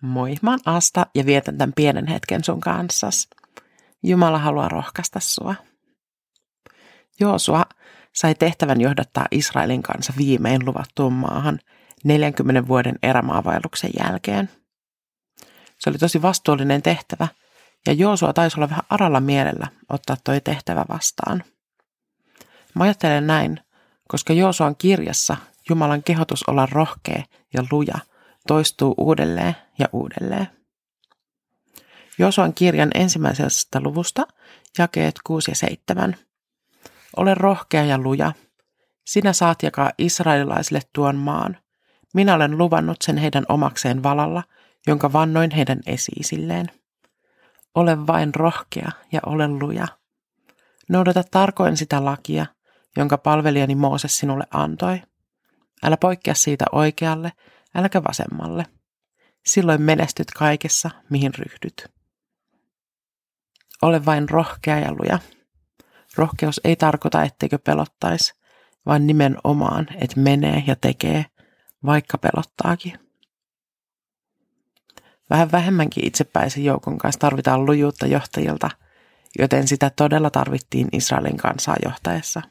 Moi, mä oon Asta ja vietän tämän pienen hetken sun kanssas. Jumala haluaa rohkaista sua. Joosua sai tehtävän johdattaa Israelin kanssa viimein luvattuun maahan 40 vuoden erämaavaelluksen jälkeen. Se oli tosi vastuullinen tehtävä ja Joosua taisi olla vähän aralla mielellä ottaa toi tehtävä vastaan. Mä ajattelen näin, koska Joosuan kirjassa Jumalan kehotus olla rohkea ja luja – toistuu uudelleen ja uudelleen. Josuan kirjan ensimmäisestä luvusta, jakeet 6 ja 7. Ole rohkea ja luja. Sinä saat jakaa israelilaisille tuon maan. Minä olen luvannut sen heidän omakseen valalla, jonka vannoin heidän esiisilleen. Ole vain rohkea ja ole luja. Noudata tarkoin sitä lakia, jonka palvelijani Mooses sinulle antoi. Älä poikkea siitä oikealle äläkä vasemmalle. Silloin menestyt kaikessa, mihin ryhdyt. Ole vain rohkea ja luja. Rohkeus ei tarkoita, etteikö pelottaisi, vaan nimenomaan, että menee ja tekee, vaikka pelottaakin. Vähän vähemmänkin itsepäisen joukon kanssa tarvitaan lujuutta johtajilta, joten sitä todella tarvittiin Israelin kansaa johtaessa.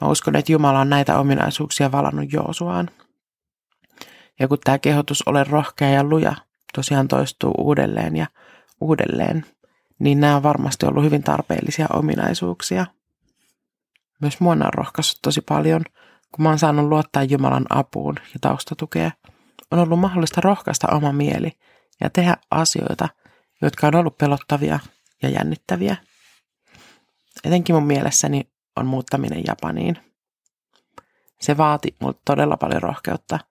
Mä uskon, että Jumala on näitä ominaisuuksia valannut Joosuaan – ja kun tämä kehotus ole rohkea ja luja tosiaan toistuu uudelleen ja uudelleen, niin nämä on varmasti ollut hyvin tarpeellisia ominaisuuksia. Myös mua on rohkaissut tosi paljon, kun mä oon saanut luottaa Jumalan apuun ja taustatukea. On ollut mahdollista rohkaista oma mieli ja tehdä asioita, jotka on ollut pelottavia ja jännittäviä. Etenkin mun mielessäni on muuttaminen Japaniin. Se vaati multa todella paljon rohkeutta –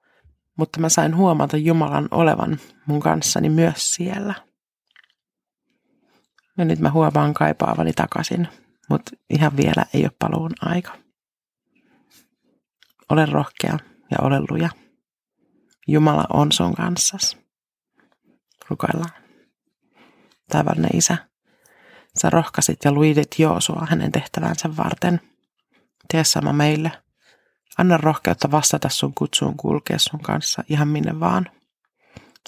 mutta mä sain huomata Jumalan olevan mun kanssani myös siellä. Ja nyt mä huomaan kaipaavani takaisin, mutta ihan vielä ei ole paluun aika. Ole rohkea ja ole luja. Jumala on sun kanssas. Rukoillaan. Taivallinen Isä, sä rohkasit ja luidit Joosua hänen tehtävänsä varten. Tee sama meille – Anna rohkeutta vastata sun kutsuun kulkea sun kanssa ihan minne vaan.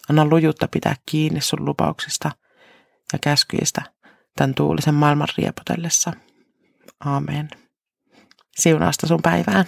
Anna lujuutta pitää kiinni sun lupauksista ja käskyistä tämän tuulisen maailman riepotellessa. Aamen. Siunausta sun päivään.